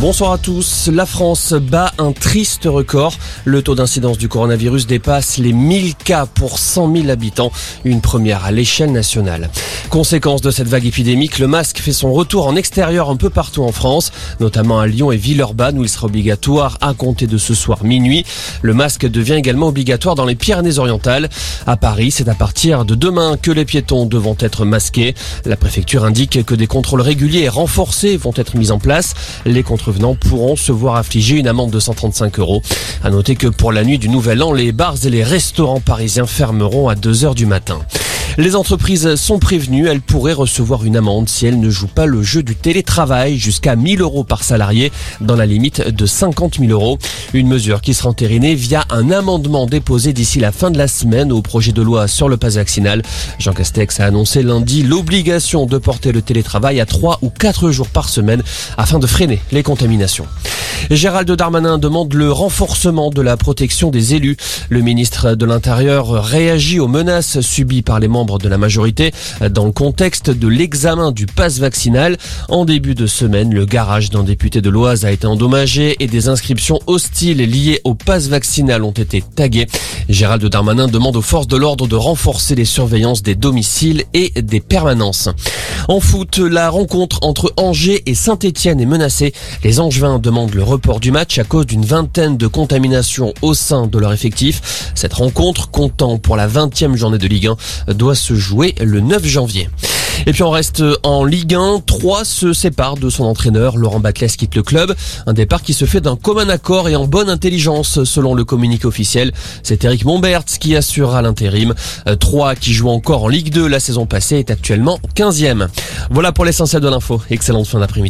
Bonsoir à tous. La France bat un triste record. Le taux d'incidence du coronavirus dépasse les 1000 cas pour 100 000 habitants, une première à l'échelle nationale. Conséquence de cette vague épidémique, le masque fait son retour en extérieur un peu partout en France, notamment à Lyon et Villeurbanne où il sera obligatoire à compter de ce soir minuit. Le masque devient également obligatoire dans les Pyrénées-Orientales. À Paris, c'est à partir de demain que les piétons devront être masqués. La préfecture indique que des contrôles réguliers et renforcés vont être mis en place. Pourront se voir affliger une amende de 135 euros. À noter que pour la nuit du Nouvel An, les bars et les restaurants parisiens fermeront à 2 heures du matin. Les entreprises sont prévenues, elles pourraient recevoir une amende si elles ne jouent pas le jeu du télétravail jusqu'à 1000 euros par salarié dans la limite de 50 000 euros. Une mesure qui sera entérinée via un amendement déposé d'ici la fin de la semaine au projet de loi sur le pass vaccinal. Jean Castex a annoncé lundi l'obligation de porter le télétravail à 3 ou 4 jours par semaine afin de freiner les contaminations. Gérald Darmanin demande le renforcement de la protection des élus. Le ministre de l'Intérieur réagit aux menaces subies par les membres de la majorité dans le contexte de l'examen du pass vaccinal. En début de semaine, le garage d'un député de l'Oise a été endommagé et des inscriptions hostiles liées au pass vaccinal ont été taguées. Gérald Darmanin demande aux forces de l'ordre de renforcer les surveillances des domiciles et des permanences. En foot, la rencontre entre Angers et Saint-Etienne est menacée. Les Angevins demandent le report du match à cause d'une vingtaine de contaminations au sein de leur effectif. Cette rencontre, comptant pour la 20e journée de Ligue 1, doit se jouer le 9 janvier. Et puis on reste en Ligue 1. 3 se sépare de son entraîneur. Laurent Batles quitte le club. Un départ qui se fait d'un commun accord et en bonne intelligence selon le communiqué officiel. C'est Eric Mombert qui assurera l'intérim. 3 qui joue encore en Ligue 2 la saison passée est actuellement 15e. Voilà pour l'essentiel de l'info. Excellente fin d'après-midi.